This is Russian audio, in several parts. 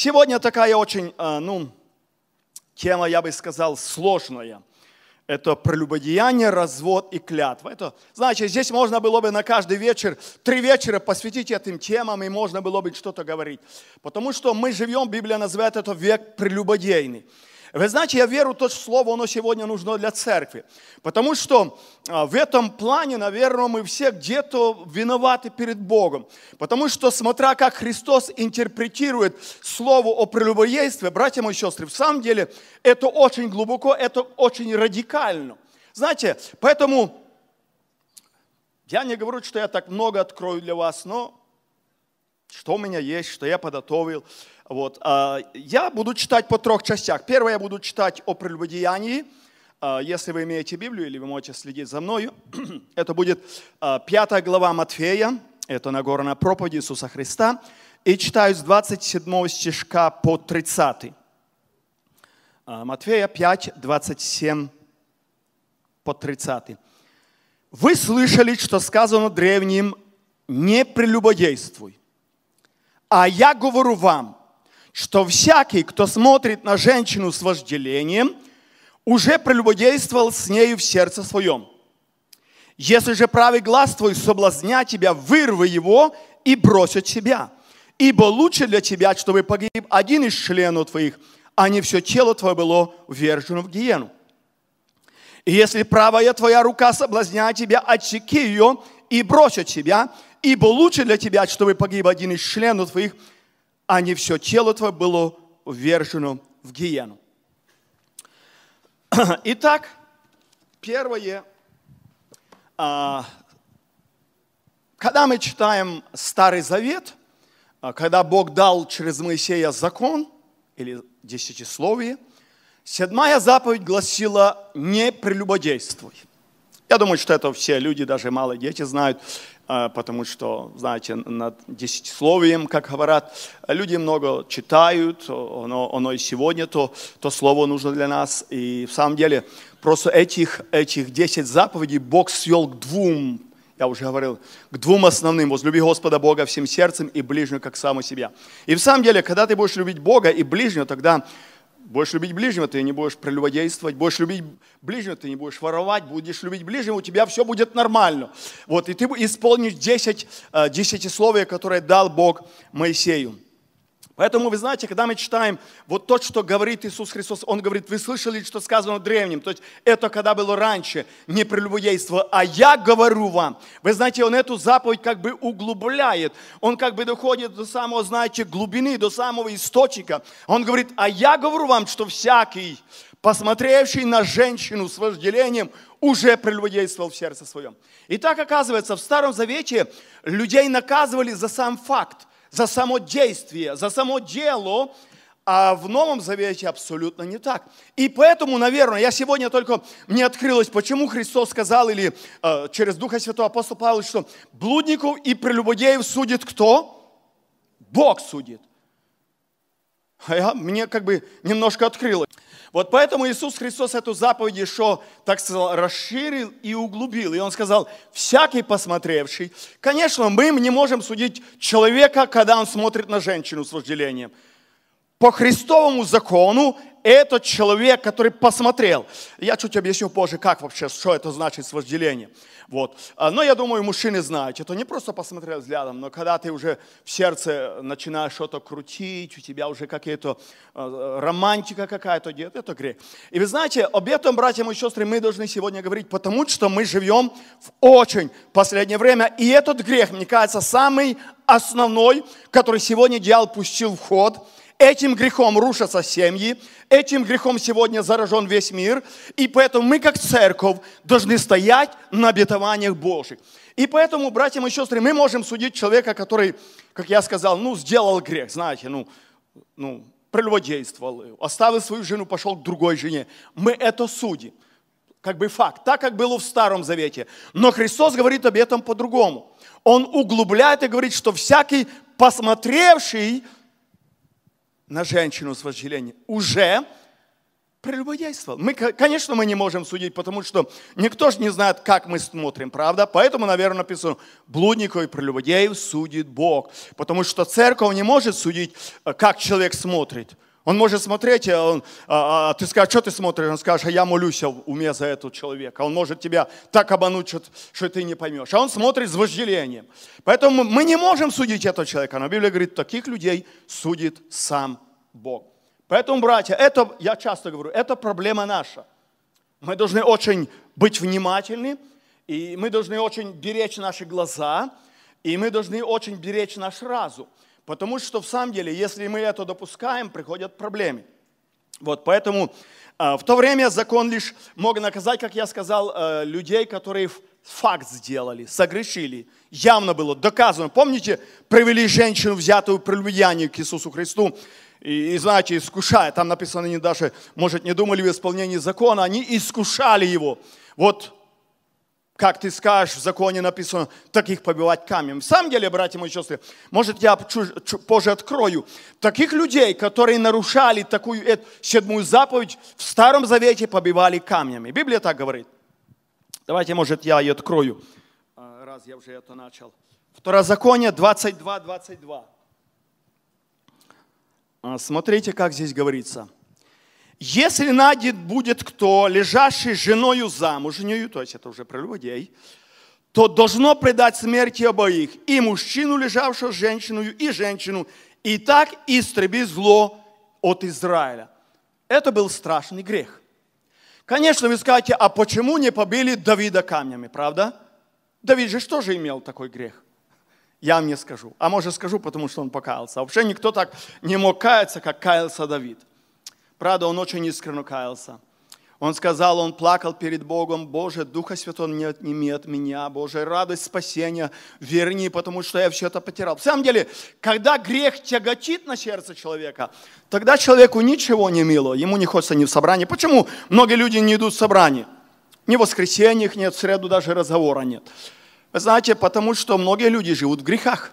Сегодня такая очень, э, ну, тема, я бы сказал, сложная. Это прелюбодеяние, развод и клятва. Это, значит, здесь можно было бы на каждый вечер, три вечера посвятить этим темам, и можно было бы что-то говорить. Потому что мы живем, Библия называет это век прелюбодейный. Вы знаете, я верю, то слово, оно сегодня нужно для церкви. Потому что а, в этом плане, наверное, мы все где-то виноваты перед Богом. Потому что, смотря как Христос интерпретирует слово о прелюбодействе, братья мои сестры, в самом деле это очень глубоко, это очень радикально. Знаете, поэтому я не говорю, что я так много открою для вас, но что у меня есть, что я подготовил. Вот. А, я буду читать по трех частях. Первое я буду читать о прелюбодеянии. А, если вы имеете Библию или вы можете следить за мною, это будет а, пятая глава Матфея, это Нагорная проповедь Иисуса Христа. И читаю с 27 стишка по 30. Матфея 5, 27 по 30. Вы слышали, что сказано древним, не прелюбодействуй. А я говорю вам, что всякий, кто смотрит на женщину с вожделением, уже прелюбодействовал с нею в сердце своем. Если же правый глаз твой соблазня тебя, вырви его и брось от себя. Ибо лучше для тебя, чтобы погиб один из членов твоих, а не все тело твое было ввержено в гиену. И если правая твоя рука соблазняет тебя, отсеки ее и брось от себя, ибо лучше для тебя, чтобы погиб один из членов твоих, а не все тело твое было ввержено в гиену. Итак, первое, а, когда мы читаем Старый Завет, а, когда Бог дал через Моисея закон или десятисловие, седьмая заповедь гласила «не прелюбодействуй». Я думаю, что это все люди, даже малые дети знают. А, потому что, знаете, над десятисловием, как говорят, люди много читают, оно, оно и сегодня то, то слово нужно для нас. И в самом деле просто этих, этих 10 заповедей Бог свел к двум, я уже говорил, к двум основным. Возлюби Господа Бога всем сердцем и ближнего, как самого себя. И в самом деле, когда ты будешь любить Бога и ближнего, тогда Будешь любить ближнего, ты не будешь прелюбодействовать. Будешь любить ближнего, ты не будешь воровать. Будешь любить ближнего, у тебя все будет нормально. Вот, и ты исполнишь 10 э, десятисловия, которые дал Бог Моисею. Поэтому, вы знаете, когда мы читаем вот то, что говорит Иисус Христос, Он говорит, вы слышали, что сказано древним, то есть это когда было раньше, не прелюбодейство, а я говорю вам. Вы знаете, Он эту заповедь как бы углубляет, Он как бы доходит до самого, знаете, глубины, до самого источника. Он говорит, а я говорю вам, что всякий, посмотревший на женщину с вожделением, уже прелюбодействовал в сердце своем. И так оказывается, в Старом Завете людей наказывали за сам факт за само действие, за само дело, а в Новом Завете абсолютно не так. И поэтому, наверное, я сегодня только мне открылось, почему Христос сказал, или э, через Духа Святого апостол Павел, что блудников и прелюбодеев судит кто? Бог судит. А я, мне как бы немножко открылось. Вот поэтому Иисус Христос эту заповедь еще, так сказал, расширил и углубил. И Он сказал, всякий посмотревший. Конечно, мы не можем судить человека, когда он смотрит на женщину с вожделением. По Христовому закону этот человек, который посмотрел. Я чуть объясню позже, как вообще, что это значит с вожделением. Вот. А, но я думаю, мужчины знают, это не просто посмотрел взглядом, но когда ты уже в сердце начинаешь что-то крутить, у тебя уже какая-то а, романтика какая-то идет, это грех. И вы знаете, об этом, братья и сестры, мы должны сегодня говорить, потому что мы живем в очень последнее время, и этот грех, мне кажется, самый основной, который сегодня дьявол пустил в ход – Этим грехом рушатся семьи, этим грехом сегодня заражен весь мир, и поэтому мы, как церковь, должны стоять на обетованиях Божьих. И поэтому, братья и сестры, мы можем судить человека, который, как я сказал, ну, сделал грех, знаете, ну, ну, прелюбодействовал, оставил свою жену, пошел к другой жене. Мы это судим. Как бы факт, так как было в Старом Завете. Но Христос говорит об этом по-другому. Он углубляет и говорит, что всякий посмотревший на женщину с вожделением уже прелюбодействовал. Мы, конечно, мы не можем судить, потому что никто же не знает, как мы смотрим, правда? Поэтому, наверное, написано, блудников и прелюбодеев судит Бог. Потому что церковь не может судить, э, как человек смотрит. Он может смотреть, а, он, а, а ты скажешь, что ты смотришь? Он скажет, а я молюсь в уме за этого человека. Он может тебя так обмануть, что, что ты не поймешь. А он смотрит с вожделением. Поэтому мы не можем судить этого человека. Но Библия говорит, таких людей судит сам Бог. Поэтому, братья, это, я часто говорю, это проблема наша. Мы должны очень быть внимательны, и мы должны очень беречь наши глаза, и мы должны очень беречь наш разум. Потому что в самом деле, если мы это допускаем, приходят проблемы. Вот поэтому а, в то время закон лишь мог наказать, как я сказал, э, людей, которые факт сделали, согрешили. Явно было доказано. Помните, привели женщину, взятую прелюбодеяние к Иисусу Христу, и, и знаете, искушая, там написано, они даже, может, не думали в исполнении закона, они искушали его. Вот как ты скажешь, в законе написано, таких побивать камнем. В самом деле, братья мои сестры, может, я позже открою, таких людей, которые нарушали такую седьмую заповедь, в Старом Завете побивали камнями. Библия так говорит. Давайте, может, я ее открою, а, раз я уже это начал. Второзаконие 22, 22. А, смотрите, как здесь говорится. Если найдет будет кто, лежащий женою замужнею, то есть это уже прелюбодей, то должно предать смерти обоих, и мужчину, лежавшего с женщиной, и женщину, и так истребить зло от Израиля. Это был страшный грех. Конечно, вы скажете, а почему не побили Давида камнями, правда? Давид же что же имел такой грех? Я вам не скажу. А может скажу, потому что он покаялся. Вообще никто так не мог каяться, как каялся Давид. Правда, он очень искренне каялся. Он сказал, он плакал перед Богом, Боже, Духа Святого не отними от меня, Боже, радость спасения верни, потому что я все это потерял. В самом деле, когда грех тяготит на сердце человека, тогда человеку ничего не мило, ему не хочется ни в собрании. Почему многие люди не идут в собрание? Ни в воскресеньях нет, в среду даже разговора нет. Вы знаете, потому что многие люди живут в грехах.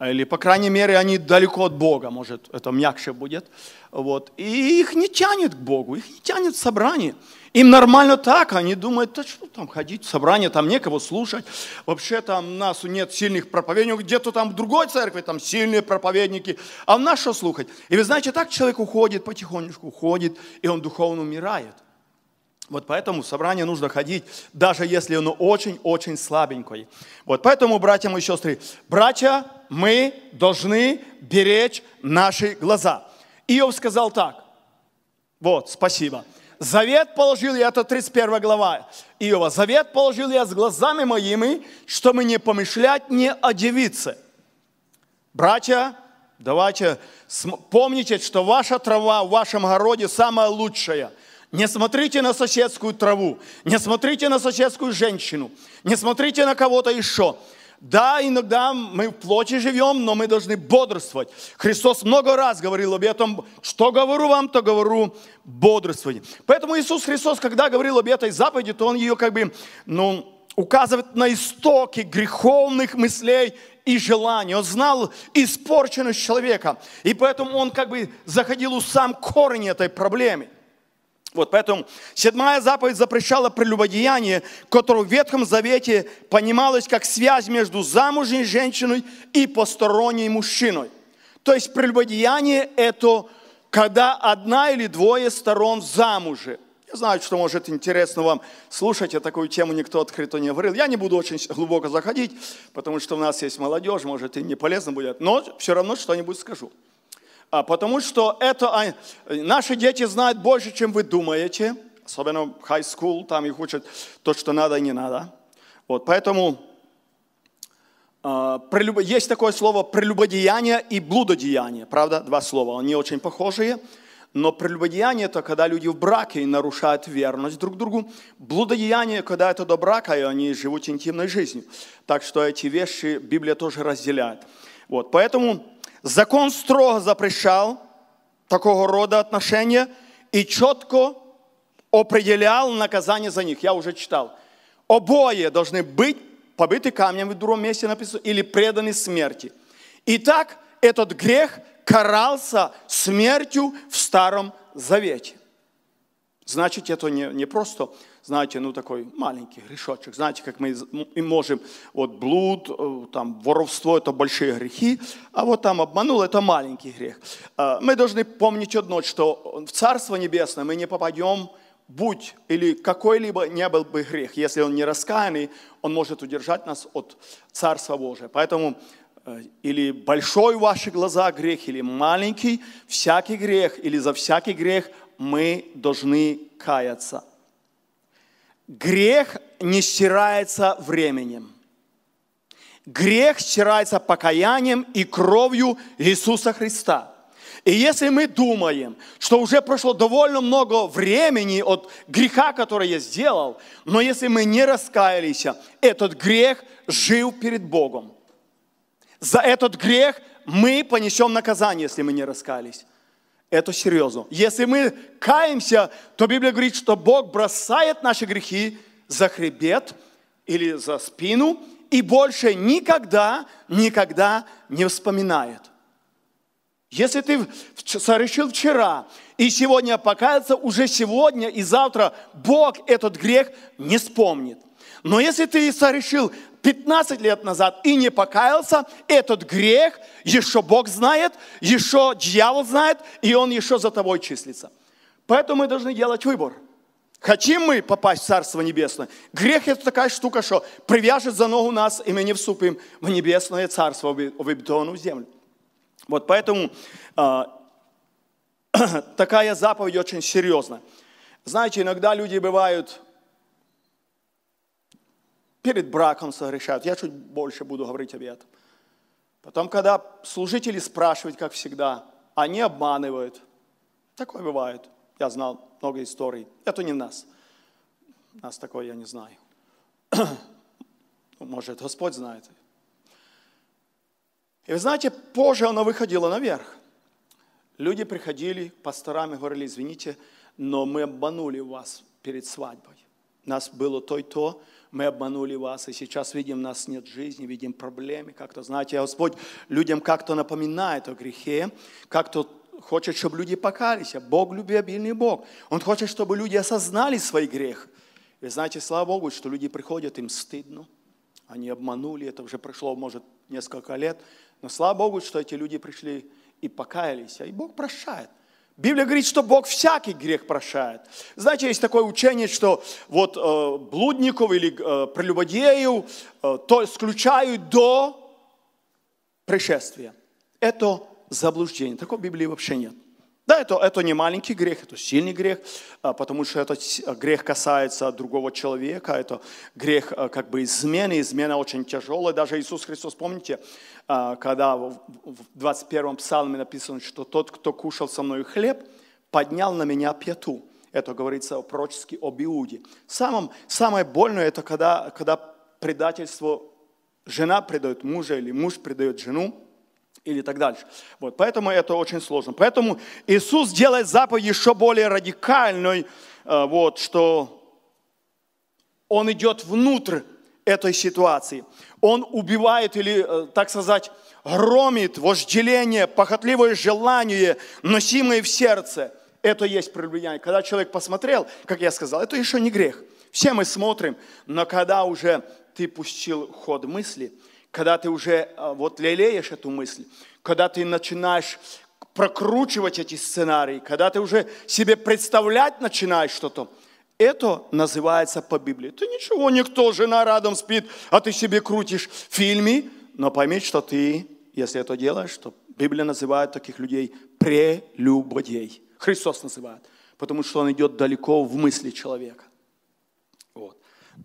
Или, по крайней мере, они далеко от Бога, может, это мягче будет. Вот. И их не тянет к Богу, их не тянет в собрание. Им нормально так, они думают, да что там ходить в собрание, там некого слушать. Вообще там нас нет сильных проповедников, где-то там в другой церкви там сильные проповедники, а в нас что слухать? И вы знаете, так человек уходит потихонечку, уходит, и он духовно умирает. Вот поэтому в собрание нужно ходить, даже если оно очень-очень слабенькое. Вот поэтому, братья мои сестры, братья, мы должны беречь наши глаза. Иов сказал так. Вот, спасибо. Завет положил я, это 31 глава Иова. Завет положил я с глазами моими, чтобы не помышлять не о девице. Братья, давайте помните, что ваша трава в вашем огороде самая лучшая – не смотрите на соседскую траву, не смотрите на соседскую женщину, не смотрите на кого-то еще. Да, иногда мы в плоти живем, но мы должны бодрствовать. Христос много раз говорил об этом, что говорю вам, то говорю бодрствовать. Поэтому Иисус Христос, когда говорил об этой заповеди, то Он ее как бы, ну, указывает на истоки греховных мыслей и желаний. Он знал испорченность человека. И поэтому он как бы заходил у сам корень этой проблемы. Вот поэтому седьмая заповедь запрещала прелюбодеяние, которое в Ветхом Завете понималось как связь между замужней женщиной и посторонней мужчиной. То есть прелюбодеяние – это когда одна или двое сторон замужи. Я знаю, что может интересно вам слушать, я такую тему никто открыто не говорил. Я не буду очень глубоко заходить, потому что у нас есть молодежь, может и не полезно будет, но все равно что-нибудь скажу. А, потому что это наши дети знают больше, чем вы думаете, особенно в high school, там их учат то, что надо и не надо. Вот, поэтому а, есть такое слово прелюбодеяние и блудодеяние, правда, два слова, они очень похожие. Но прелюбодеяние – это когда люди в браке нарушают верность друг другу. Блудодеяние – когда это до брака, и они живут интимной жизнью. Так что эти вещи Библия тоже разделяет. Вот, поэтому Закон строго запрещал такого рода отношения и четко определял наказание за них. Я уже читал. Обои должны быть побиты камнем, в другом месте написано, или преданы смерти. Итак, этот грех карался смертью в Старом Завете. Значит, это не, не просто, знаете, ну такой маленький грешочек. Знаете, как мы и можем, вот блуд, э, там, воровство – это большие грехи, а вот там обманул – это маленький грех. А, мы должны помнить одно, что в Царство Небесное мы не попадем, будь или какой-либо не был бы грех. Если он не раскаянный, он может удержать нас от Царства Божия. Поэтому э, или большой в ваших глазах грех, или маленький, всякий грех, или за всякий грех мы должны каяться. Грех не стирается временем. Грех стирается покаянием и кровью Иисуса Христа. И если мы думаем, что уже прошло довольно много времени от греха, который я сделал, но если мы не раскаялись, этот грех жил перед Богом. За этот грех мы понесем наказание, если мы не раскаялись. Это серьезно. Если мы каемся, то Библия говорит, что Бог бросает наши грехи за хребет или за спину и больше никогда, никогда не вспоминает. Если ты совершил вчера и сегодня покаяться, уже сегодня и завтра Бог этот грех не вспомнит. Но если ты совершил 15 лет назад и не покаялся, этот грех еще Бог знает, еще дьявол знает, и он еще за тобой числится. Поэтому мы должны делать выбор. Хотим мы попасть в Царство Небесное? Грех – это такая штука, что привяжет за ногу нас, и мы не вступим в Небесное Царство, в обетованную землю. Вот поэтому э, такая заповедь очень серьезная. Знаете, иногда люди бывают перед браком согрешают. Я чуть больше буду говорить об этом. Потом, когда служители спрашивают, как всегда, они обманывают. Такое бывает. Я знал много историй. Это не нас. Нас такое я не знаю. Может, Господь знает. И вы знаете, позже оно выходило наверх. Люди приходили, пасторами говорили, извините, но мы обманули вас перед свадьбой. Нас было то и то, мы обманули вас, и сейчас видим, у нас нет жизни, видим проблемы. Как-то, знаете, Господь людям как-то напоминает о грехе, как-то хочет, чтобы люди покались. Бог любвеобильный Бог. Он хочет, чтобы люди осознали свой грех. И знаете, слава Богу, что люди приходят, им стыдно. Они обманули, это уже прошло, может, несколько лет. Но слава Богу, что эти люди пришли и покаялись. И Бог прощает. Библия говорит, что Бог всякий грех прощает. Знаете, есть такое учение, что вот э, блудников или э, прелюбодеев э, то исключают до пришествия. Это заблуждение. Такой в Библии вообще нет. Да, это, это не маленький грех, это сильный грех, а, потому что этот грех касается другого человека, это грех а, как бы измены, измена очень тяжелая. Даже Иисус Христос, помните, а, когда в 21-м псалме написано, что тот, кто кушал со мной хлеб, поднял на меня пяту. Это говорится пророчески об Иуде. Самым, самое больное это когда, когда предательство, жена предает мужа или муж предает жену, или так дальше. Вот, поэтому это очень сложно. Поэтому Иисус делает заповедь еще более радикальной, э, вот, что Он идет внутрь этой ситуации. Он убивает или, э, так сказать, громит вожделение, похотливое желание, носимое в сердце. Это есть прелюбодеяние. Когда человек посмотрел, как я сказал, это еще не грех. Все мы смотрим, но когда уже ты пустил ход мысли – когда ты уже а, вот лелеешь эту мысль, когда ты начинаешь прокручивать эти сценарии, когда ты уже себе представлять начинаешь что-то, это называется по Библии. Ты ничего, никто, жена рядом спит, а ты себе крутишь в фильме, но пойми, что ты, если это делаешь, то Библия называет таких людей прелюбодей. Христос называет, потому что он идет далеко в мысли человека.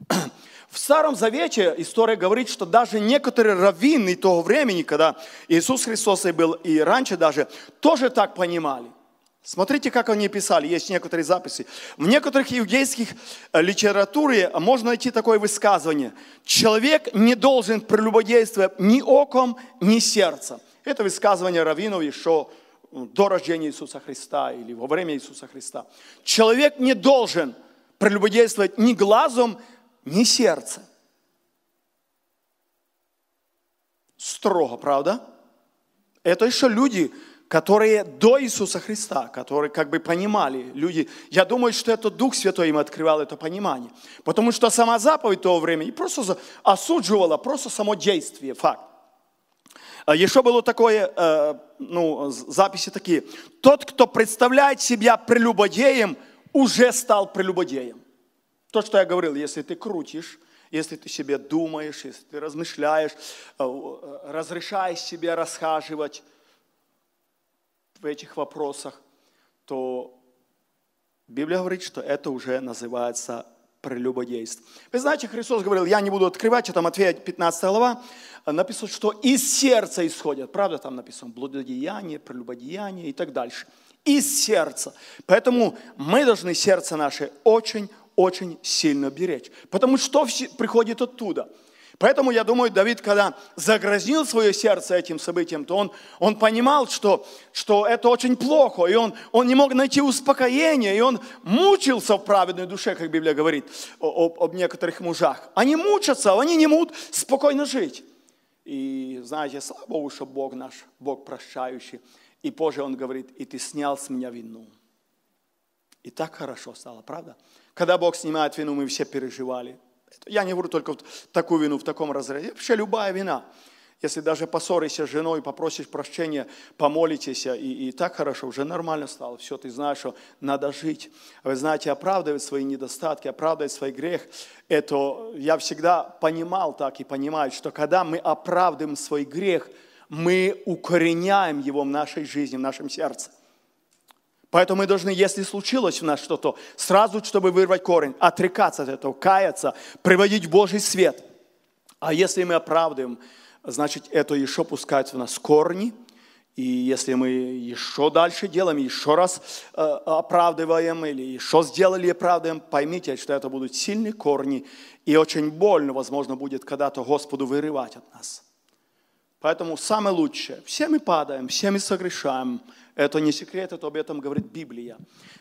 В Старом Завете история говорит, что даже некоторые раввины того времени, когда Иисус Христос и был, и раньше даже, тоже так понимали. Смотрите, как они писали, есть некоторые записи. В некоторых иудейских э, литературе можно найти такое высказывание. Человек не должен прелюбодействовать ни оком, ни сердцем. Это высказывание раввинов еще до рождения Иисуса Христа или во время Иисуса Христа. Человек не должен прелюбодействовать ни глазом, не сердце. Строго, правда? Это еще люди, которые до Иисуса Христа, которые как бы понимали, люди, я думаю, что это Дух Святой им открывал это понимание. Потому что сама заповедь того времени просто осудживала просто само действие, факт. А Еще было такое, э, ну, записи такие. Тот, кто представляет себя прелюбодеем, уже стал прелюбодеем. То, что я говорил, если ты крутишь, если ты себе думаешь, если ты размышляешь, э, э, разрешаешь себе расхаживать в этих вопросах, то Библия говорит, что это уже называется прелюбодейство. Вы знаете, Христос говорил, я не буду открывать, это Матфея 15 глава, написано, что из сердца исходят. Правда, там написано блудодеяние, прелюбодеяние и так дальше. Из сердца. Поэтому мы должны сердце наше очень очень сильно беречь. Потому что приходит оттуда. Поэтому я думаю, Давид, когда загрязнил свое сердце этим событием, то он, он понимал, что, что это очень плохо, и он, он не мог найти успокоения, и он мучился в праведной душе, как Библия говорит об, об некоторых мужах. Они мучатся, они не могут спокойно жить. И знаете, слава Богу, что Бог наш, Бог прощающий. И позже Он говорит, и ты снял с меня вину. И так хорошо стало, правда? Когда Бог снимает вину, мы все переживали. Я не говорю только вот такую вину в таком разрезе. Вообще любая вина. Если даже поссоришься с женой, попросишь прощения, помолитесь, и, и так хорошо, уже нормально стало. Все, ты знаешь, что надо жить. Вы знаете, оправдывать свои недостатки, оправдывать свой грех, это я всегда понимал так и понимаю, что когда мы оправдываем свой грех, мы укореняем его в нашей жизни, в нашем сердце. Поэтому мы должны, если случилось у нас что-то, сразу, чтобы вырвать корень, отрекаться от этого, каяться, приводить Божий свет. А если мы оправдываем, значит, это еще пускает в нас корни, и если мы еще дальше делаем, еще раз э, оправдываем или еще сделали и оправдываем, поймите, что это будут сильные корни, и очень больно, возможно, будет когда-то Господу вырывать от нас. Поэтому самое лучшее, все мы падаем, все мы согрешаем, это не секрет, это об этом говорит Библия.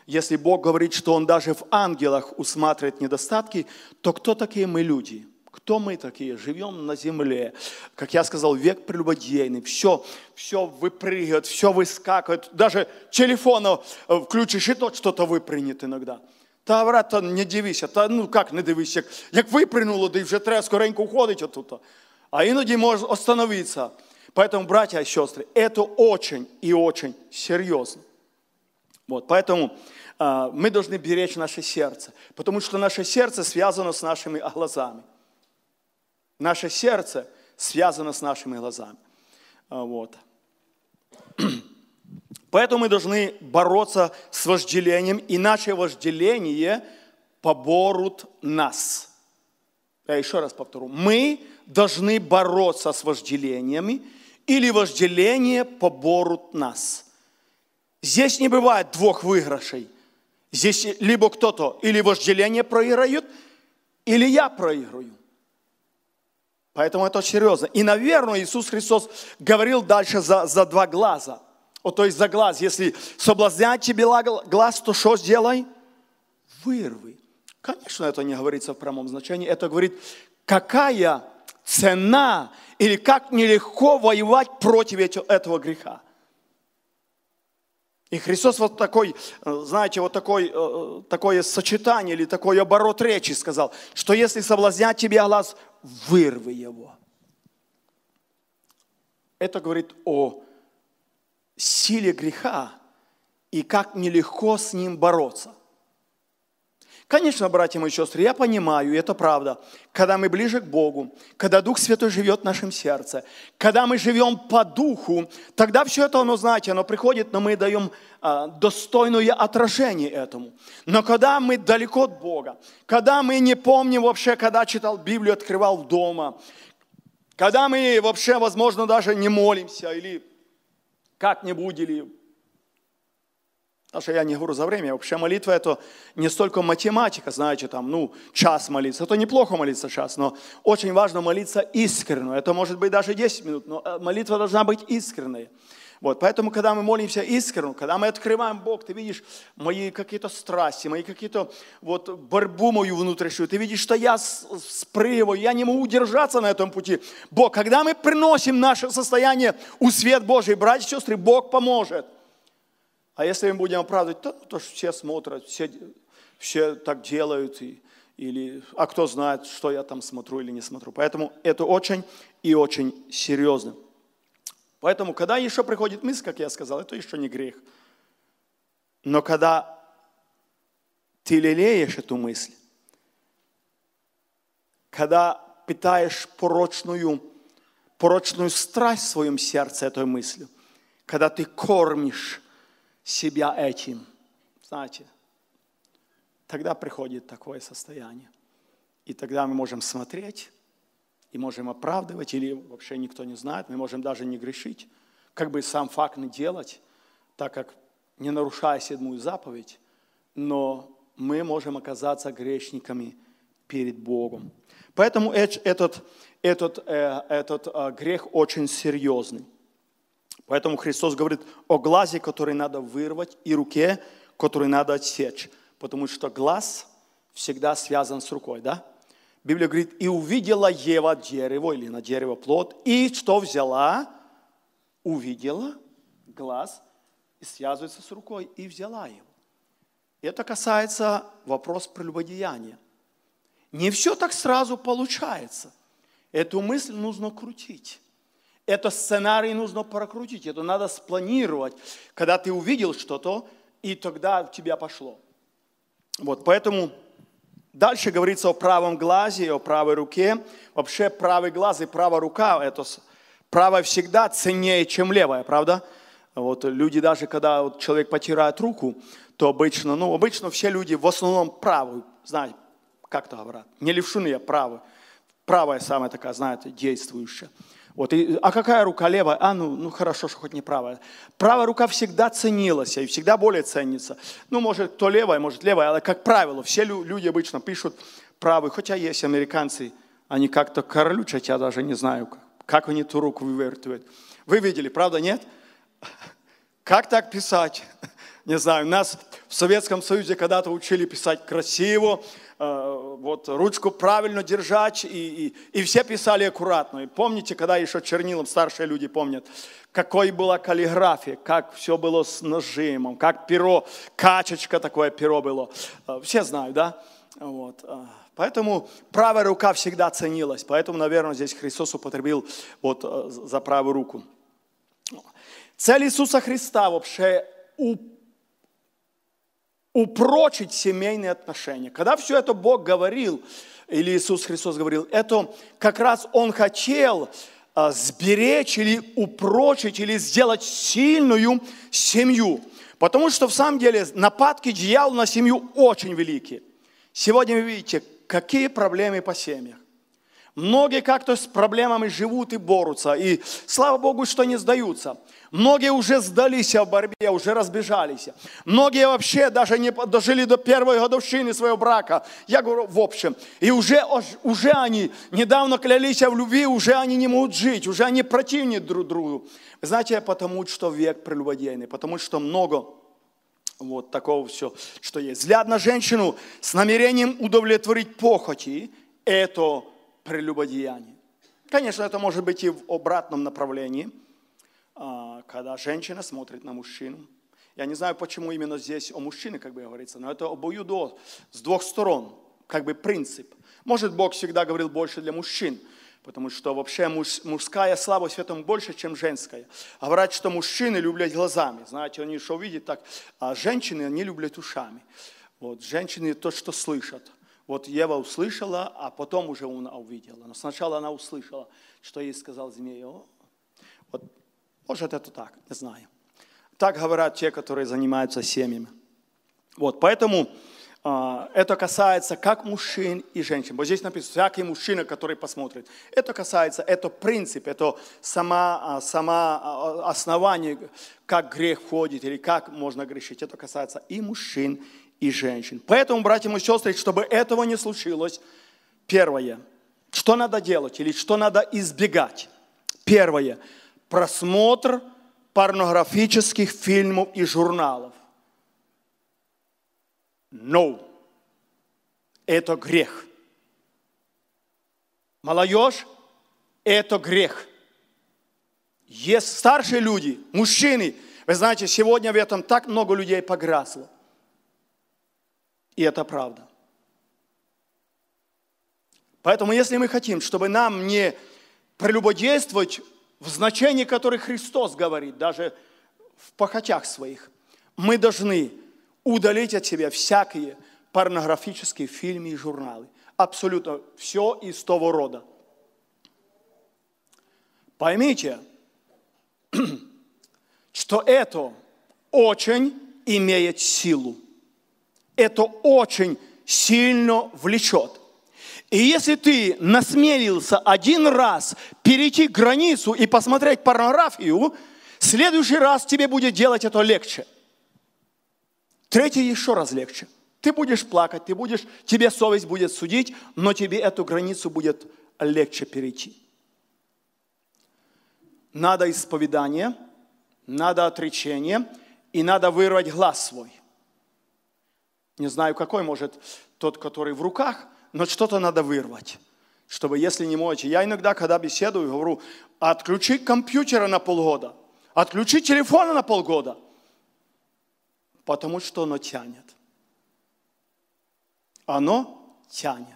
Если Бог говорит, что Он даже в ангелах усматривает недостатки, то кто такие мы люди? Кто мы такие? Живем на земле. Как я сказал, век прелюбодейный. Все, все выпрыгивает, все выскакивает. Даже телефон э, включишь, и тот что-то выпрыгнет иногда. Та брат, та не дивися, та ну як не дивись, як, як випрыгнуло, да і вже треба скоренько уходить оттуда. А іноді може остановитися. Поэтому, братья и сестры, это очень и очень серьезно. Вот, поэтому э, мы должны беречь наше сердце, потому что наше сердце связано с нашими глазами. Наше сердце связано с нашими глазами. А, вот. Поэтому мы должны бороться с вожделением, иначе вожделение поборут нас. Я еще раз повторю. Мы должны бороться с вожделениями, или вожделение поборут нас. Здесь не бывает двух выигрышей. Здесь либо кто-то или вожделение проиграет, или я проиграю. Поэтому это очень серьезно. И, наверное, Иисус Христос говорил дальше за, за два глаза. о то есть за глаз. Если соблазнять тебе глаз, то что сделай? Вырви. Конечно, это не говорится в прямом значении. Это говорит, какая цена или как нелегко воевать против этого греха. И Христос вот такой, э, знаете, вот такой, э, такое сочетание или такой оборот речи сказал, что если соблазнять тебя глаз, вырви его. Это говорит о силе греха и как нелегко с ним бороться. Конечно, братья мои сестры, я понимаю, и это правда, когда мы ближе к Богу, когда Дух Святой живет в нашем сердце, когда мы живем по Духу, тогда все это, оно, знаете, оно приходит, но мы даем а, достойное отражение этому. Но когда мы далеко от Бога, когда мы не помним вообще, когда читал Библию, открывал дома, когда мы вообще, возможно, даже не молимся или как-нибудь, или Что я не говорю за время. Вообще молитва это не столько математика, знаете, там, ну, час молиться. Это неплохо молиться час, но очень важно молиться искренне. Это может быть даже 10 минут, но э, молитва должна быть искренней. Вот, поэтому, когда мы молимся искренне, когда мы открываем Бог, ты видишь мои какие-то страсти, мои какие-то вот борьбу мою внутреннюю, ты видишь, что я спрыгиваю, я не могу удержаться на этом пути. Бог, когда мы приносим наше состояние у свет Божий, братья и сестры, Бог поможет. А если мы будем оправдывать, то, то все смотрят, все, все так делают, и, или, а кто знает, что я там смотрю или не смотрю. Поэтому это очень и очень серьезно. Поэтому, когда еще приходит мысль, как я сказал, это еще не грех. Но когда ты лелеешь эту мысль, когда питаешь порочную, порочную страсть в своем сердце этой мыслью, когда ты кормишь себя этим, знаете, тогда приходит такое состояние. И тогда мы можем смотреть и можем оправдывать, или вообще никто не знает, мы можем даже не грешить, как бы сам факт не делать, так как не нарушая седьмую заповедь, но мы можем оказаться грешниками перед Богом. Поэтому этот, этот, э, этот э, грех очень серьезный. Поэтому Христос говорит о глазе, который надо вырвать, и руке, который надо отсечь. Потому что глаз всегда связан с рукой, да? Библия говорит, и увидела Ева дерево или на дерево плод, и что взяла? Увидела глаз и связывается с рукой, и взяла его. Это касается вопроса прелюбодеяния. Не все так сразу получается. Эту мысль нужно крутить. Это сценарий нужно прокрутить, это надо спланировать, когда ты увидел что-то, и тогда в тебя пошло. Вот, поэтому Дальше говорится о правом глазе, о правой руке. Вообще правый глаз и правая рука, это правая всегда ценнее, чем левая, правда? Вот люди даже, когда вот человек потирает руку, то обычно, ну, обычно все люди в основном правую, знаете, как то говорят, не левшины, а правые. Правая самая такая, знаете, действующая. Вот, и, а какая рука левая? А, ну, ну хорошо, что хоть не правая. Правая рука всегда ценилась и всегда более ценится. Ну, может, кто левая, может, левая, але, как правило, все люди обычно пишут правый, хотя есть американцы, они как-то королючат, я даже не знаю, как они ту руку вывертывают. Вы видели, правда, нет? Как так писать? Не знаю, нас в Советском Союзе когда-то учили писать красиво, вот, ручку правильно держать, и, и, и все писали аккуратно. И помните, когда еще чернилом, старшие люди помнят, какой была каллиграфия, как все было с нажимом, как перо, качечка такое перо было. Э, все знают, да? Вот. Э, поэтому правая рука всегда ценилась. Поэтому, наверное, здесь Христос употребил вот за правую руку. Цель Иисуса Христа вообще упрочить семейные отношения. Когда все это Бог говорил, или Иисус Христос говорил, это как раз Он хотел а, сберечь или упрочить, или сделать сильную семью. Потому что в самом деле нападки дьявола на семью очень великие. Сегодня вы видите, какие проблемы по семьях. Многие как-то с проблемами живут и борются. И слава Богу, что не сдаются. Многие уже сдались в борьбе, уже разбежались. Многие вообще даже не дожили до первой годовщины своего брака. Я говорю в общем. И уже, уже они недавно клялись в любви, уже они не могут жить, уже они противны друг другу. Знаете, потому что век прелюбодейный, потому что много вот такого все, что есть. Взгляд на женщину с намерением удовлетворить похоти – это прелюбодеяние. Конечно, это может быть и в обратном направлении – а, когда женщина смотрит на мужчину. Я не знаю, почему именно здесь о мужчине, как бы говорится, но это обоюдо, с двух сторон, как бы принцип. Может, Бог всегда говорил больше для мужчин, потому что вообще муж, мужская слабость в этом больше, чем женская. А говорят, что мужчины любят глазами, знаете, они что видят так, а женщины, они любят ушами. Вот, женщины то, что слышат. Вот Ева услышала, а потом уже она увидела. Но сначала она услышала, что ей сказал змей. Вот может, это так, не знаю. Так говорят те, которые занимаются семьями. Вот, поэтому э, это касается как мужчин и женщин. Вот здесь написано, всякий мужчина, который посмотрит. Это касается, это принцип, это сама, сама основание, как грех входит или как можно грешить. Это касается и мужчин, и женщин. Поэтому, братья и сестры, чтобы этого не случилось, первое, что надо делать или что надо избегать? Первое – просмотр порнографических фильмов и журналов. No. Это грех. Молодежь – это грех. Есть старшие люди, мужчины. Вы знаете, сегодня в этом так много людей пограсло. И это правда. Поэтому, если мы хотим, чтобы нам не прелюбодействовать в значении, которое Христос говорит, даже в похотях своих, мы должны удалить от себя всякие порнографические фильмы и журналы. Абсолютно все из того рода. Поймите, что это очень имеет силу. Это очень сильно влечет. И если ты насмелился один раз перейти границу и посмотреть порнографию, в следующий раз тебе будет делать это легче. Третий еще раз легче. Ты будешь плакать, ты будешь, тебе совесть будет судить, но тебе эту границу будет легче перейти. Надо исповедание, надо отречение и надо вырвать глаз свой. Не знаю, какой, может, тот, который в руках, но что-то надо вырвать, чтобы если не можете. Я иногда, когда беседую, говорю, отключи компьютера на полгода, отключи телефона на полгода, потому что оно тянет. Оно тянет.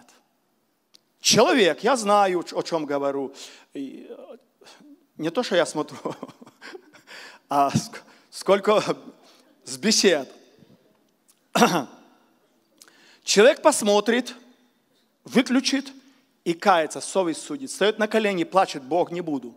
Человек, я знаю, о чем говорю. Не то, что я смотрю, а сколько с бесед. Человек посмотрит – выключит и кается, совесть судит, встает на колени, плачет, Бог, не буду.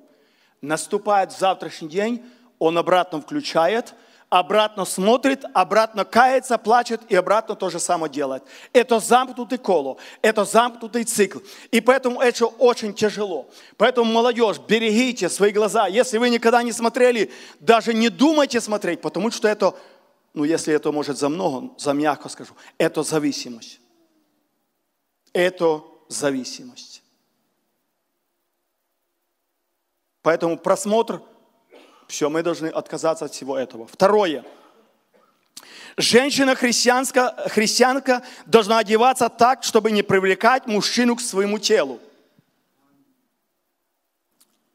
Наступает завтрашний день, он обратно включает, обратно смотрит, обратно кается, плачет и обратно то же самое делает. Это замкнутый коло, это замкнутый цикл. И поэтому это очень тяжело. Поэтому, молодежь, берегите свои глаза. Если вы никогда не смотрели, даже не думайте смотреть, потому что это, ну если это может за много, за мягко скажу, это зависимость это зависимость. Поэтому просмотр, все, мы должны отказаться от всего этого. Второе. Женщина-христианка христианка должна одеваться так, чтобы не привлекать мужчину к своему телу.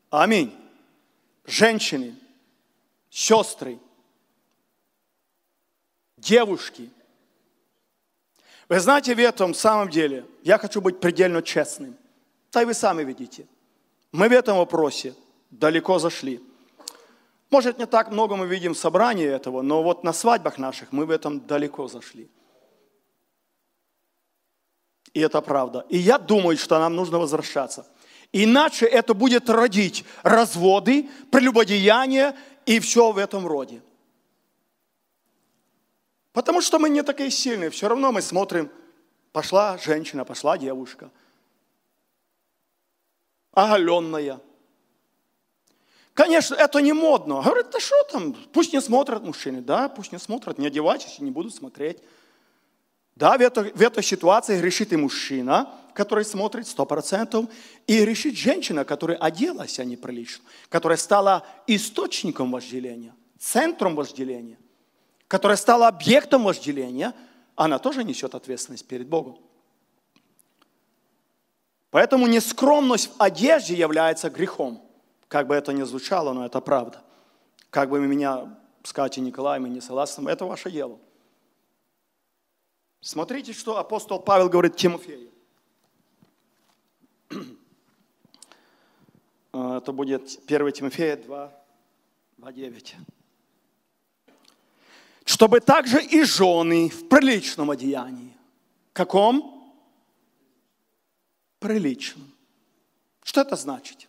Аминь. Женщины, сестры, девушки, вы знаете, в этом самом деле, я хочу быть предельно честным. Да и вы сами видите. Мы в этом вопросе далеко зашли. Может, не так много мы видим в собрании этого, но вот на свадьбах наших мы в этом далеко зашли. И это правда. И я думаю, что нам нужно возвращаться. Иначе это будет родить разводы, прелюбодеяние и все в этом роде. Потому что мы не такие сильные. Все равно мы смотрим, пошла женщина, пошла девушка. Оголенная. Конечно, это не модно. Говорит, да что там, пусть не смотрят мужчины. Да, пусть не смотрят, не одевайтесь и не будут смотреть. Да, в, этой, в этой ситуации грешит и мужчина, который смотрит сто процентов, и грешит женщина, которая оделась, а не прилично, которая стала источником вожделения, центром вожделения которая стала объектом вожделения, она тоже несет ответственность перед Богом. Поэтому нескромность в одежде является грехом. Как бы это ни звучало, но это правда. Как бы меня с Катей Николаем не согласны, это ваше дело. Смотрите, что апостол Павел говорит Тимофею. Это будет 1 Тимофея 2, 2, 9 чтобы также и жены в приличном одеянии. Каком? Приличном. Что это значит?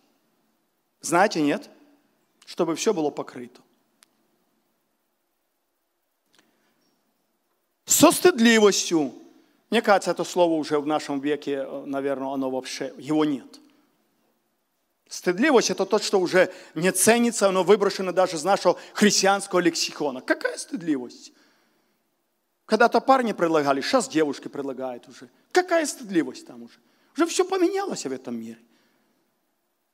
Знаете, нет? Чтобы все было покрыто. Со стыдливостью. Мне кажется, это слово уже в нашем веке, э, наверное, оно вообще, его нет. Стыдливость – это то, что уже не ценится, оно выброшено даже из нашего христианского лексикона. Какая стыдливость? Когда-то парни предлагали, сейчас девушки предлагают уже. Какая стыдливость там уже? Уже все поменялось в этом мире.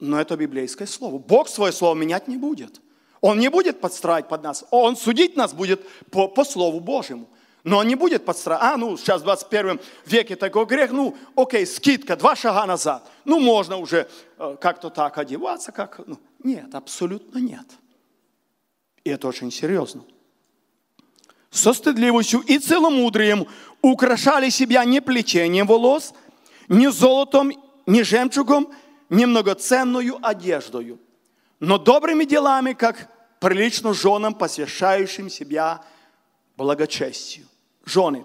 Но это библейское слово. Бог свое слово менять не будет. Он не будет подстраивать под нас. Он судить нас будет по, по Слову Божьему. Но он не будет подстраивать. А, ну, сейчас в 21 веке такой грех, ну, окей, скидка, два шага назад. Ну, можно уже э, как-то так одеваться, как... Ну, нет, абсолютно нет. И это очень серьезно. Со стыдливостью и целомудрием украшали себя не плетением волос, не золотом, не жемчугом, не многоценную одеждою, но добрыми делами, как прилично женам, посвящающим себя благочестию. Жены,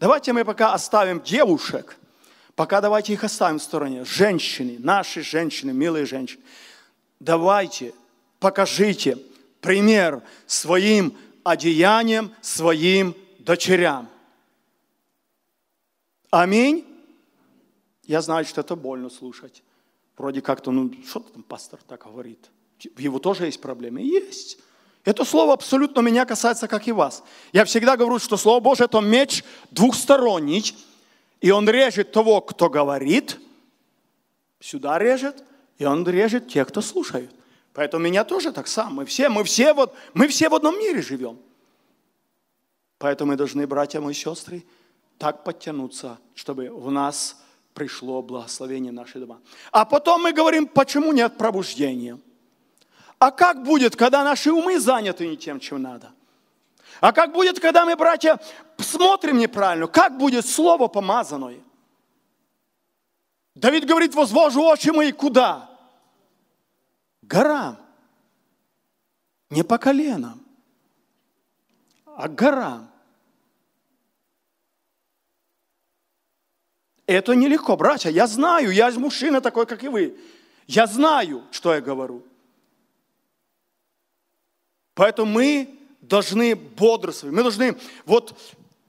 давайте мы пока оставим девушек, пока давайте их оставим в стороне. Женщины, наши женщины, милые женщины, давайте, покажите пример своим одеянием, своим дочерям. Аминь. Я знаю, что это больно слушать. Вроде как-то, ну, что там пастор так говорит? Его тоже есть проблемы? Есть. Это слово абсолютно меня касается, как и вас. Я всегда говорю, что Слово Божье – это меч двухсторонний, и он режет того, кто говорит, сюда режет, и он режет тех, кто слушает. Поэтому меня тоже так само. Мы все, мы все, вот, мы все в одном мире живем. Поэтому мы должны, братья мои сестры, так подтянуться, чтобы в нас пришло благословение в наши дома. А потом мы говорим, почему нет пробуждения. А как будет, когда наши умы заняты не тем, чем надо? А как будет, когда мы, братья, смотрим неправильно? Как будет слово помазанное? Давид говорит, возвожу очи мои куда? Горам. Не по коленам, а горам. Это нелегко, братья. Я знаю, я мужчина такой, как и вы. Я знаю, что я говорю. Поэтому мы должны бодрствовать. Мы должны вот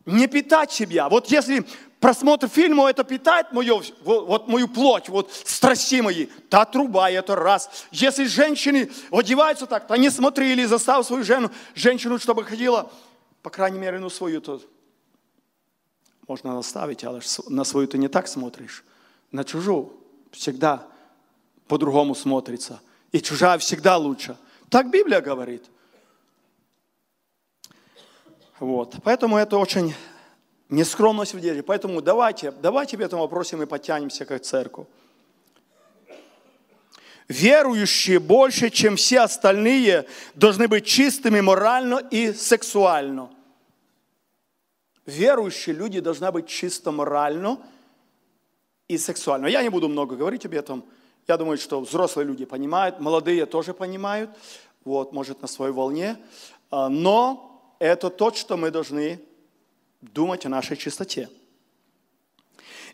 не питать себя. Вот если просмотр фильма это питает мою, вот мою плоть, вот страсти мои, та труба, это раз. Если женщины одеваются так, то не смотри или заставь свою жену, женщину, чтобы ходила, по крайней мере, ну свою то можно наставить, але на свою ты не так смотришь. На чужую всегда по-другому смотрится. И чужая всегда лучше. Так Библия говорит. Вот. Поэтому это очень нескромность в одежде. Поэтому давайте, давайте в этом вопросе мы подтянемся как церковь. Верующие больше, чем все остальные, должны быть чистыми морально и сексуально – верующие люди должны быть чисто морально и сексуально. Я не буду много говорить об этом. Я думаю, что взрослые люди понимают, молодые тоже понимают, вот, может, на своей волне. А, но это то, что мы должны думать о нашей чистоте.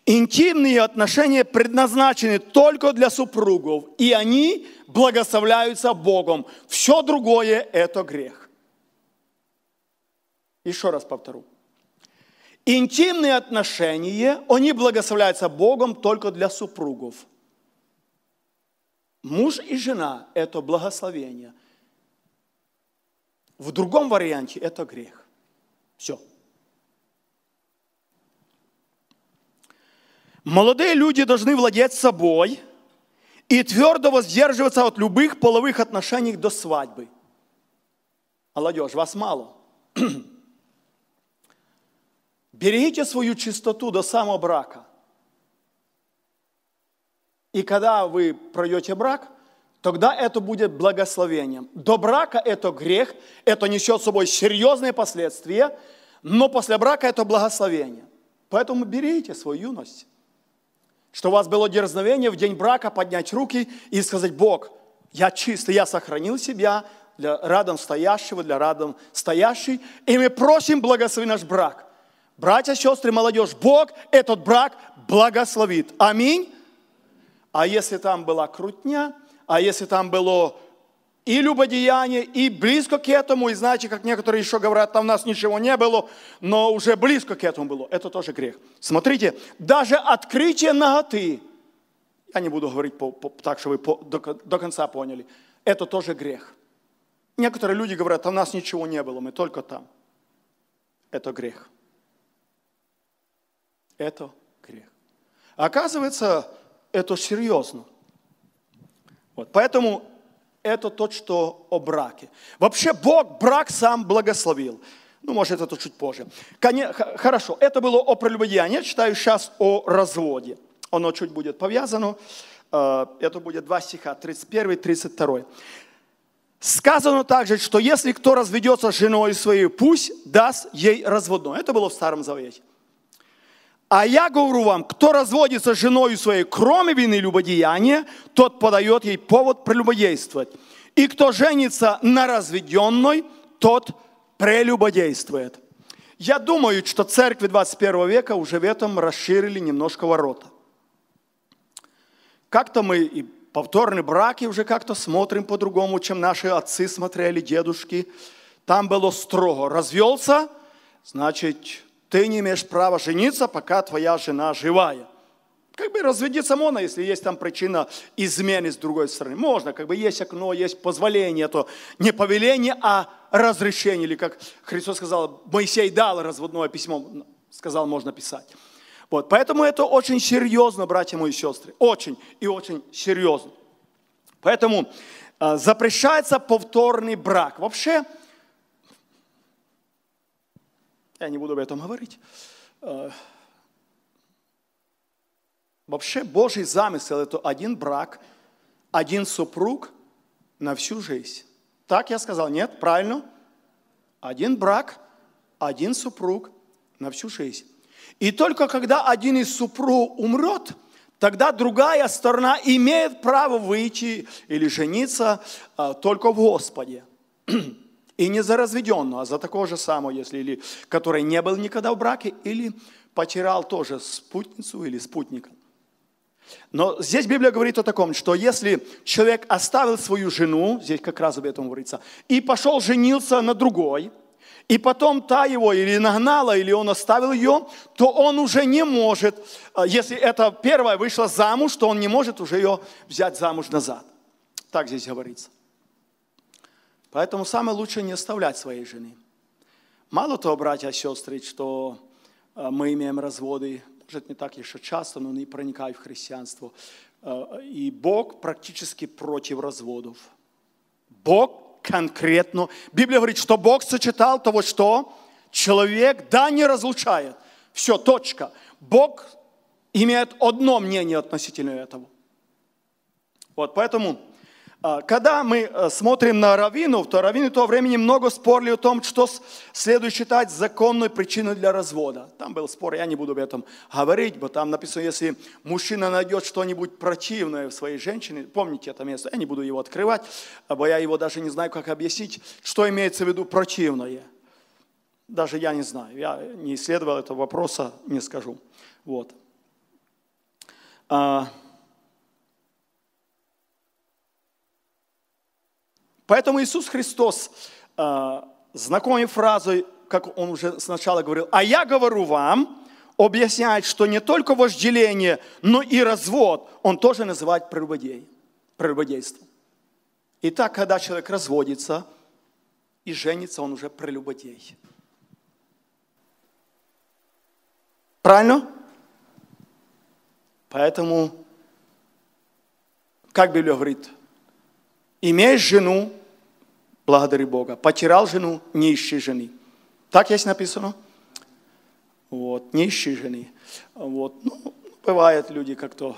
Интимные отношения предназначены только для супругов, и они благословляются Богом. Все другое – это грех. Еще раз повторю. Интимные отношения, они благословляются Богом только для супругов. Муж и жена – это благословение. В другом варианте это грех. Все. Молодые люди должны владеть собой и твердо воздерживаться от любых половых отношений до свадьбы. Молодежь, вас мало. Берегите свою чистоту до самого брака. И когда вы пройдете брак, тогда это будет благословением. До брака это грех, это несет с собой серьезные последствия, но после брака это благословение. Поэтому берите свою юность. Что у вас было дерзновение в день брака поднять руки и сказать, Бог, я чистый, я сохранил себя для рядом стоящего, для рядом стоящей, и мы просим благослови наш брак. Братья, сестры, молодежь, Бог этот брак благословит. Аминь. А если там была крутня, а если там было и любодеяние, и близко к этому, и знаете, как некоторые еще говорят, там у нас ничего не было, но уже близко к этому было, это тоже грех. Смотрите, даже открытие ноготы, я не буду говорить по, по, так, чтобы вы по, до, до конца поняли, это тоже грех. Некоторые люди говорят, там у нас ничего не было, мы только там. Это грех это грех. Оказывается, это серьезно. Вот, поэтому Это то, что о браке. Вообще Бог брак сам благословил. Ну, может, это чуть позже. Хорошо, это было о прелюбодеянии. Я читаю сейчас о разводе. Оно чуть будет повязано. Э, это будет два стиха, 31 и 32. Сказано также, что если кто разведется с женой своей, пусть даст ей разводной. Это было в Старом Завете. А я говорю вам, кто разводится с женой своей, кроме вины любодеяния, тот подает ей повод прелюбодействовать. И кто женится на разведенной, тот прелюбодействует. Я думаю, что церкви 21 века уже в этом расширили немножко ворота. Как-то мы и повторные браки уже как-то смотрим по-другому, чем наши отцы смотрели, дедушки. Там было строго. Развелся, значит, ты не имеешь права жениться, пока твоя жена живая. Как бы разведиться можно, если есть там причина измены с другой стороны. Можно, как бы есть окно, есть позволение, то не повеление, а разрешение. Или как Христос сказал, Моисей дал разводное письмо, сказал, можно писать. Вот, поэтому это очень серьезно, братья мои сестры, очень и очень серьезно. Поэтому э, запрещается повторный брак. Вообще, я не буду об этом говорить. Э, Вообще Божий замысел – это один брак, один супруг на всю жизнь. Так я сказал? Нет? Правильно? Один брак, один супруг на всю жизнь. И только когда один из супруг умрет, тогда другая сторона имеет право выйти или жениться а, только в Господе. И не за разведенного, а за такого же самого, если или который не был никогда в браке, или потерял тоже спутницу или спутника. Но здесь Библия говорит о таком, что если человек оставил свою жену, здесь как раз об этом говорится, и пошел женился на другой, и потом та его или нагнала, или он оставил ее, то он уже не может, а, если это первая вышла замуж, то он не может уже ее взять замуж назад. Так здесь говорится. Поэтому самое лучшее не оставлять своей жены. Мало того, братья и сестры, что а, мы имеем разводы может не так еще часто, но они проникают в христианство. Э, и Бог практически против разводов. Бог конкретно. Библия говорит, что Бог сочетал того, что человек да не разлучает. Все, точка. Бог имеет одно мнение относительно этого. Вот, поэтому когда мы э, смотрим на раввинов, то раввины того времени много спорили о том, что следует считать законной причиной для развода. Там был спор, я не буду об этом говорить, но там написано, если мужчина найдет что-нибудь противное в своей женщине, помните это место, я не буду его открывать, бо я его даже не знаю, как объяснить, что имеется в виду противное. Даже я не знаю, я не исследовал этого вопроса, не скажу. Вот. Поэтому Иисус Христос, э, знакомой фразой, как он уже сначала говорил, «А я говорю вам», объясняет, что не только вожделение, но и развод он тоже называет прелюбодейством. Итак, когда человек разводится и женится, он уже прелюбодей. Правильно? Поэтому, как Библия говорит, Имеешь жену, благодари Бога. Потерял жену, не ищи жены. Так есть написано? Вот, не ищи жены. Вот, ну, бывает люди как-то,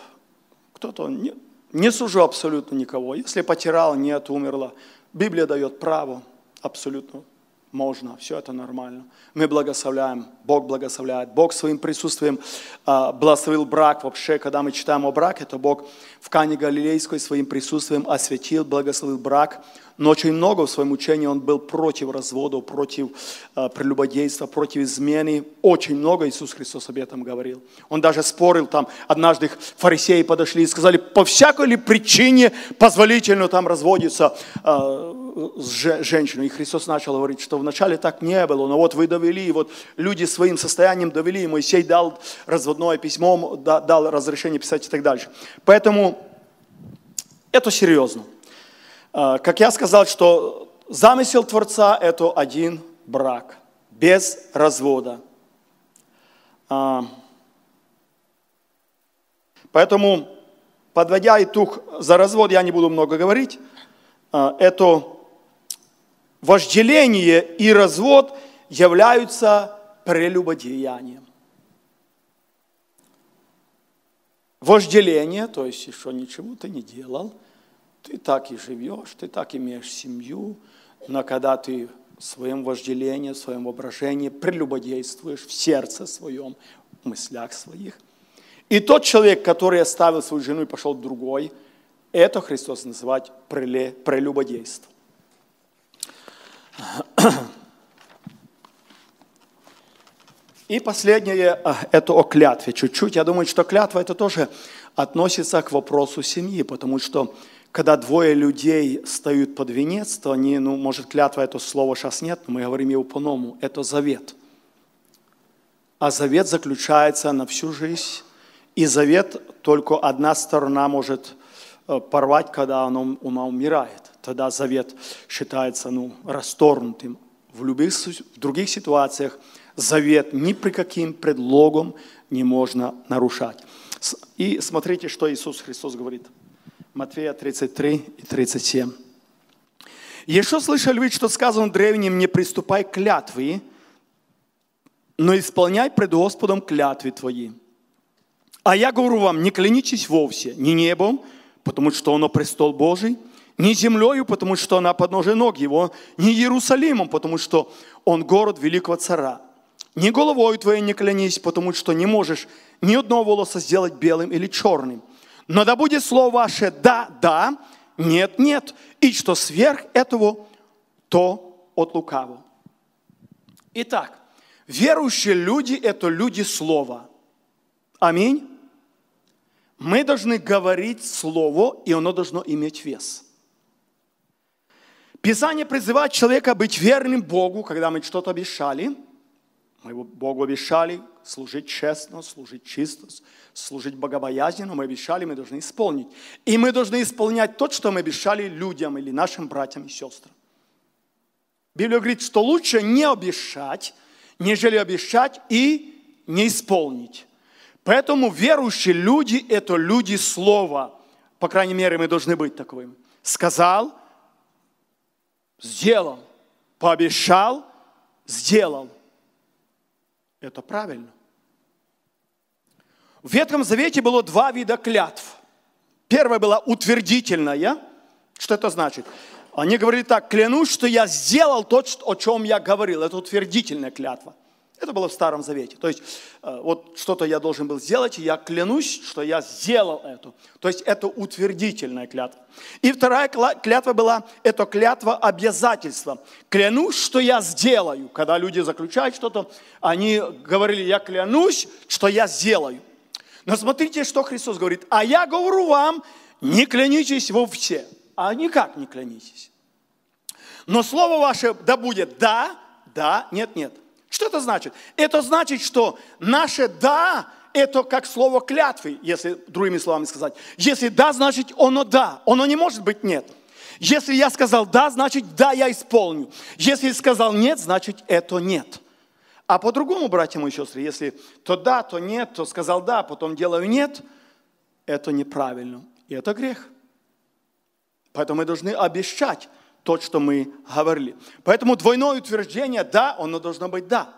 кто-то, не, не сужу абсолютно никого. Если потерял, нет, умерла. Библия дает право абсолютно можно, все это нормально. Мы благословляем, Бог благословляет. Бог своим присутствием э, благословил брак. Вообще, когда мы читаем о браке, то Бог в Кане Галилейской своим присутствием осветил, благословил брак. Но очень много в своем учении он был против развода, против э, прелюбодейства, против измены. Очень много Иисус Христос об этом говорил. Он даже спорил там, однажды фарисеи подошли и сказали, по всякой ли причине позволительно там разводиться э, с женщиной. И Христос начал говорить, что вначале так не было, но вот вы довели, вот люди своим состоянием довели, и Моисей дал разводное письмо, дал разрешение писать и так дальше. Поэтому это серьезно. А, как я сказал, что замысел Творца – это один брак, без развода. А, поэтому, подводя итог за развод, я не буду много говорить. а, это вожделение и развод являются прелюбодеянием. Вожделение, то есть еще ничего ты не делал, ты так и живешь, ты так имеешь семью, но когда ты своим вожделением, в своем воображении прелюбодействуешь в сердце своем, в мыслях своих. И тот человек, который оставил свою жену и пошел другой, это Христос называет прелюбодейство. И последнее, а, это о клятве. Чуть-чуть, я думаю, что клятва это тоже относится к вопросу семьи, потому что когда двое людей стоят под венец, то они, ну, может, клятва это слово сейчас нет, но мы говорим его по-новому, это завет. А завет заключается на всю жизнь, и завет только одна сторона может э, порвать, когда она, она умирает. Тогда завет считается ну, расторгнутым. В любых в других ситуациях завет ни при каким предлогом не можно нарушать. И смотрите, что Иисус Христос говорит. Матфея 33 и 37. «Еще слышали вы, что сказано древним, не приступай к клятве, но исполняй пред Господом клятвы твои. А я говорю вам, не клянитесь вовсе, ни небом, потому что оно престол Божий, ни землею, потому что она подножие ног его, ни Иерусалимом, потому что он город великого цара. Ни головою твоей не клянись, потому что не можешь ни одного волоса сделать белым или черным. Но да будет слово ваше «да, да», «нет, нет», и что сверх этого, то от лукавого. Итак, верующие люди – это люди слова. Аминь. Мы должны говорить слово, и оно должно иметь вес. Писание призывает человека быть верным Богу, когда мы что-то обещали – мы Богу обещали служить честно, служить чисто, служить богобоязненно. Мы обещали, мы должны исполнить. И мы должны исполнять то, что мы обещали людям или нашим братьям и сестрам. Библия говорит, что лучше не обещать, нежели обещать и не исполнить. Поэтому верующие люди – это люди слова. По крайней мере, мы должны быть таковым. Сказал, сделал. Пообещал, сделал. Это правильно. В Ветхом Завете было два вида клятв. Первая была утвердительная. Что это значит? Они говорили так, клянусь, что я сделал то, о чем я говорил. Это утвердительная клятва. Это было в Старом Завете. То есть э, вот что-то я должен был сделать, и я клянусь, что я сделал это. То есть это утвердительная клятва. И вторая клятва была, это клятва обязательства. Клянусь, что я сделаю. Когда люди заключают что-то, они говорили, я клянусь, что я сделаю. Но смотрите, что Христос говорит. А я говорю вам, не клянитесь во все. А никак не клянитесь. Но слово ваше да будет да, да, нет, нет. Что это значит? Это значит, что наше «да» – это как слово клятвы, если другими словами сказать. Если «да», значит оно «да». Оно не может быть «нет». Если я сказал «да», значит «да, я исполню». Если сказал «нет», значит это «нет». А по-другому, братья мои сестры, если то да, то нет, то сказал да, потом делаю нет, это неправильно. И это грех. Поэтому мы должны обещать то, что мы говорили. Поэтому двойное утверждение «да», оно должно быть «да».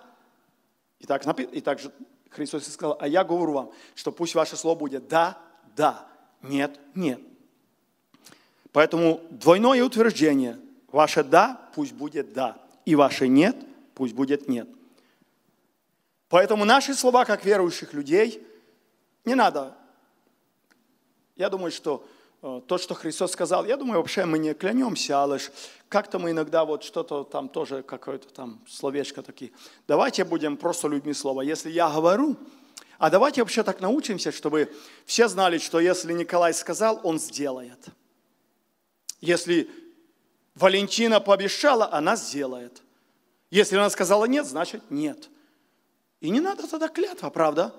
И так, и так же Христос сказал, а я говорю вам, что пусть ваше слово будет «да», «да», «нет», «нет». Поэтому двойное утверждение, ваше «да» пусть будет «да», и ваше «нет» пусть будет «нет». Поэтому наши слова, как верующих людей, не надо. Я думаю, что Э, то, что Христос сказал, я думаю, вообще мы не клянемся, а лишь как-то мы иногда вот что-то там тоже, какое-то там словечко такие. Давайте будем просто людьми слова. Если я говорю, а давайте вообще так научимся, чтобы все знали, что если Николай сказал, он сделает. Если Валентина пообещала, она сделает. Если она сказала нет, значит нет. И не надо тогда клятва, правда?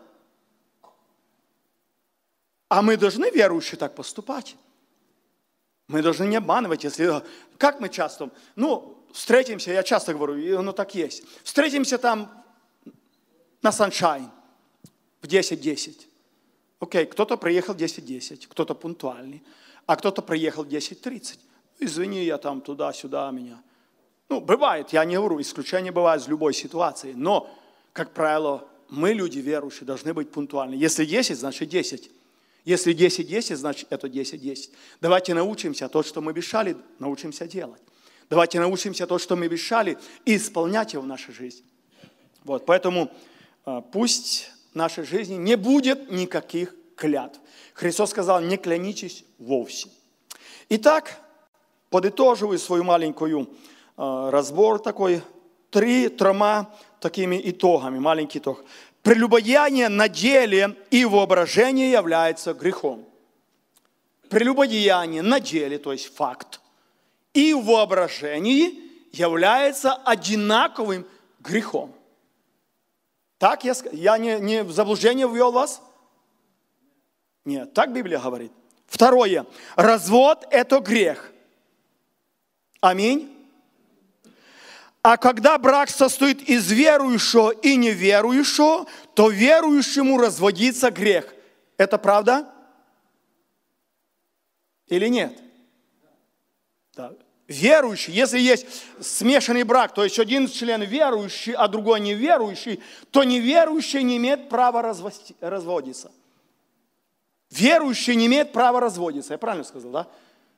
А мы должны, верующие, так поступать. Мы должны не обманывать, если... Как мы часто... Ну, встретимся, я часто говорю, и оно так есть. Встретимся там на Sunshine в 10.10. Окей, кто-то приехал в 10.10, кто-то пунктуальный, а кто-то приехал в 10.30. извини, я там туда-сюда меня. Ну, бывает, я не вру, исключения бывают в любой ситуации, но, как правило, мы, люди верующие, должны быть пунктуальны. Если 10, значит 10. Если 10, 10, значит это 10, 10. Давайте научимся то, что мы обещали, научимся делать. Давайте научимся то, что мы обещали, и исполнять его в нашей жизни. Вот, поэтому а, пусть в нашей жизни не будет никаких клятв. Христос сказал, не клянитесь вовсе. Итак, подытоживаю свою маленькую э, разбор такой, три, трома такими итогами, маленький итог. Прелюбодеяние на деле и воображение является грехом. Прелюбодеяние на деле, то есть факт, и воображении является одинаковым грехом. Так я, я не, не в заблуждение ввел вас? Нет, так Библия говорит. Второе. Развод – это грех. Аминь. А когда брак состоит из верующего и неверующего, то верующему разводится грех. Это правда? Или нет? Да. Верующий, если есть смешанный брак, то есть один член верующий, а другой неверующий, то неверующий не имеет права разводиться. Верующий не имеет права разводиться. Я правильно сказал, да?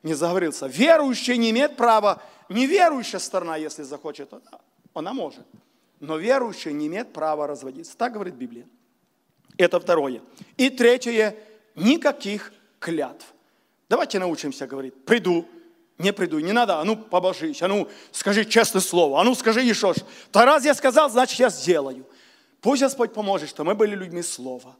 Не заговорился. Верующий не имеет права, неверующая сторона, если захочет, она, она может. Но верующий не имеет права разводиться. Так говорит Библия. Это второе. И третье, никаких клятв. Давайте научимся говорить, приду, не приду, не надо, а ну побожись, а ну скажи честное слово, а ну скажи еще что. То раз я сказал, значит я сделаю. Пусть Господь поможет, что мы были людьми слова.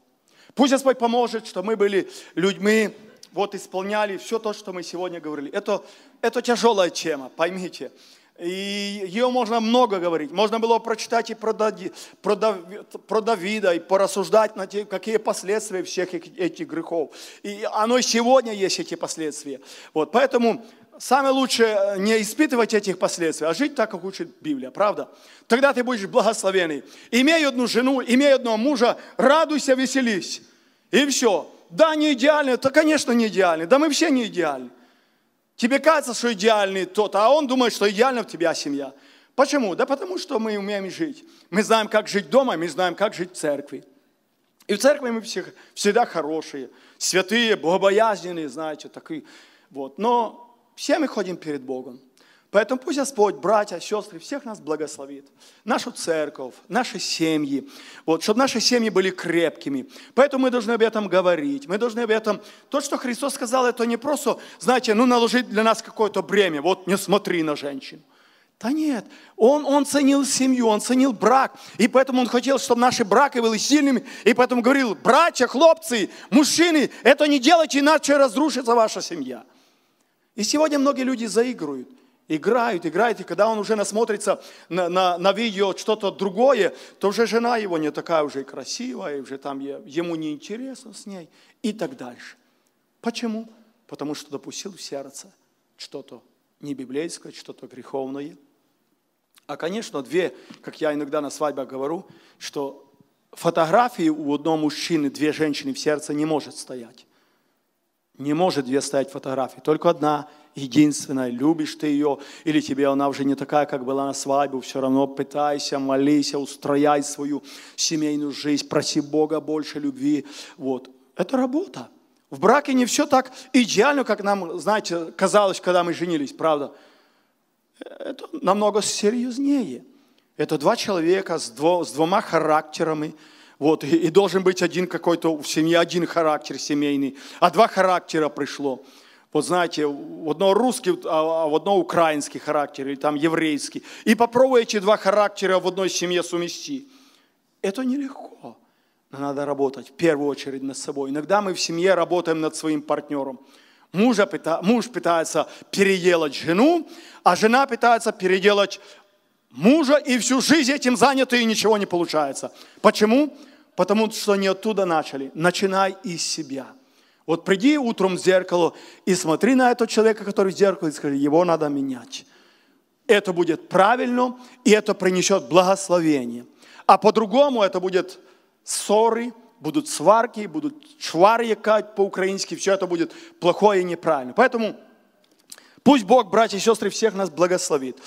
Пусть Господь поможет, что мы были людьми, вот исполняли все то, что мы сегодня говорили. Это, это тяжелая тема, поймите. И ее можно много говорить. Можно было прочитать и про, Дави, про, Дави, про Давида, и порассуждать на те, какие последствия всех этих грехов. И оно сегодня есть эти последствия. Вот, поэтому самое лучшее не испытывать этих последствий, а жить так, как учит Библия, правда? Тогда ты будешь благословенный. Имей одну жену, имей одного мужа, радуйся, веселись. И все. Да, не идеальный, то, конечно, не идеальный. Да мы все не идеальны. Тебе кажется, что идеальный тот, а он думает, что идеальна в тебя семья. Почему? Да потому что мы умеем жить. Мы знаем, как жить дома, мы знаем, как жить в церкви. И в церкви мы все, всегда хорошие, святые, богобоязненные, знаете, такие. Вот. Но все мы ходим перед Богом. Поэтому пусть Господь, братья, сестры, всех нас благословит. Нашу церковь, наши семьи. Вот, чтобы наши семьи были крепкими. Поэтому мы должны об этом говорить. Мы должны об этом... То, что Христос сказал, это не просто, знаете, ну наложить для нас какое-то бремя. Вот не смотри на женщин. Да нет, он, он ценил семью, он ценил брак. И поэтому он хотел, чтобы наши браки были сильными. И поэтому говорил, братья, хлопцы, мужчины, это не делайте, иначе разрушится ваша семья. И сегодня многие люди заигрывают. Играют, играют, и когда он уже насмотрится на, на, на видео что-то другое, то уже жена его не такая уже красивая, уже там ему не интересно с ней и так дальше. Почему? Потому что допустил в сердце что-то не библейское, что-то греховное. А, конечно, две, как я иногда на свадьбах говорю, что фотографии у одного мужчины, две женщины в сердце не может стоять. Не может две стоять фотографии, только одна, единственная. Любишь ты ее, или тебе она уже не такая, как была на свадьбу, все равно пытайся, молись, устрояй свою семейную жизнь, проси Бога больше любви. Вот. Это работа. В браке не все так идеально, как нам, знаете, казалось, когда мы женились, правда? Это намного серьезнее. Это два человека с, дво, с двумя характерами, вот, и, и должен быть один какой-то в семье, один характер семейный, а два характера пришло. Вот знаете, в одно русский, а, а в одно украинский характер, или там еврейский. И попробуй эти два характера в одной семье сумести. Это нелегко. Но надо работать в первую очередь над собой. Иногда мы в семье работаем над своим партнером. Мужа, муж пытается переделать жену, а жена пытается переделать мужа, и всю жизнь этим заняты, и ничего не получается. Почему? Потому что они оттуда начали. Начинай из себя. Вот приди утром в зеркало и смотри на этого человека, который в зеркале, и скажи, его надо менять. Это будет правильно, и это принесет благословение. А по-другому это будет ссоры, будут сварки, будут чварьякать по-украински, все это будет плохое и неправильно. Поэтому Пусть Бог, братья и сестры, всех нас благословит.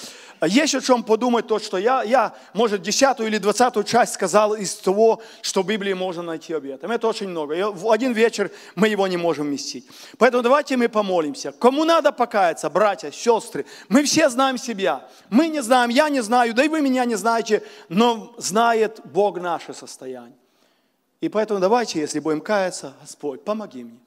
Есть о чем подумать, то, что я, я, может, десятую или двадцатую часть сказал из того, что в Библии можно найти об. Это очень много. И в один вечер мы его не можем вместить. Поэтому давайте мы помолимся. Кому надо покаяться, братья, сестры, мы все знаем себя. Мы не знаем, я не знаю, да и вы меня не знаете, но знает Бог наше состояние. И поэтому давайте, если будем каяться, Господь, помоги мне.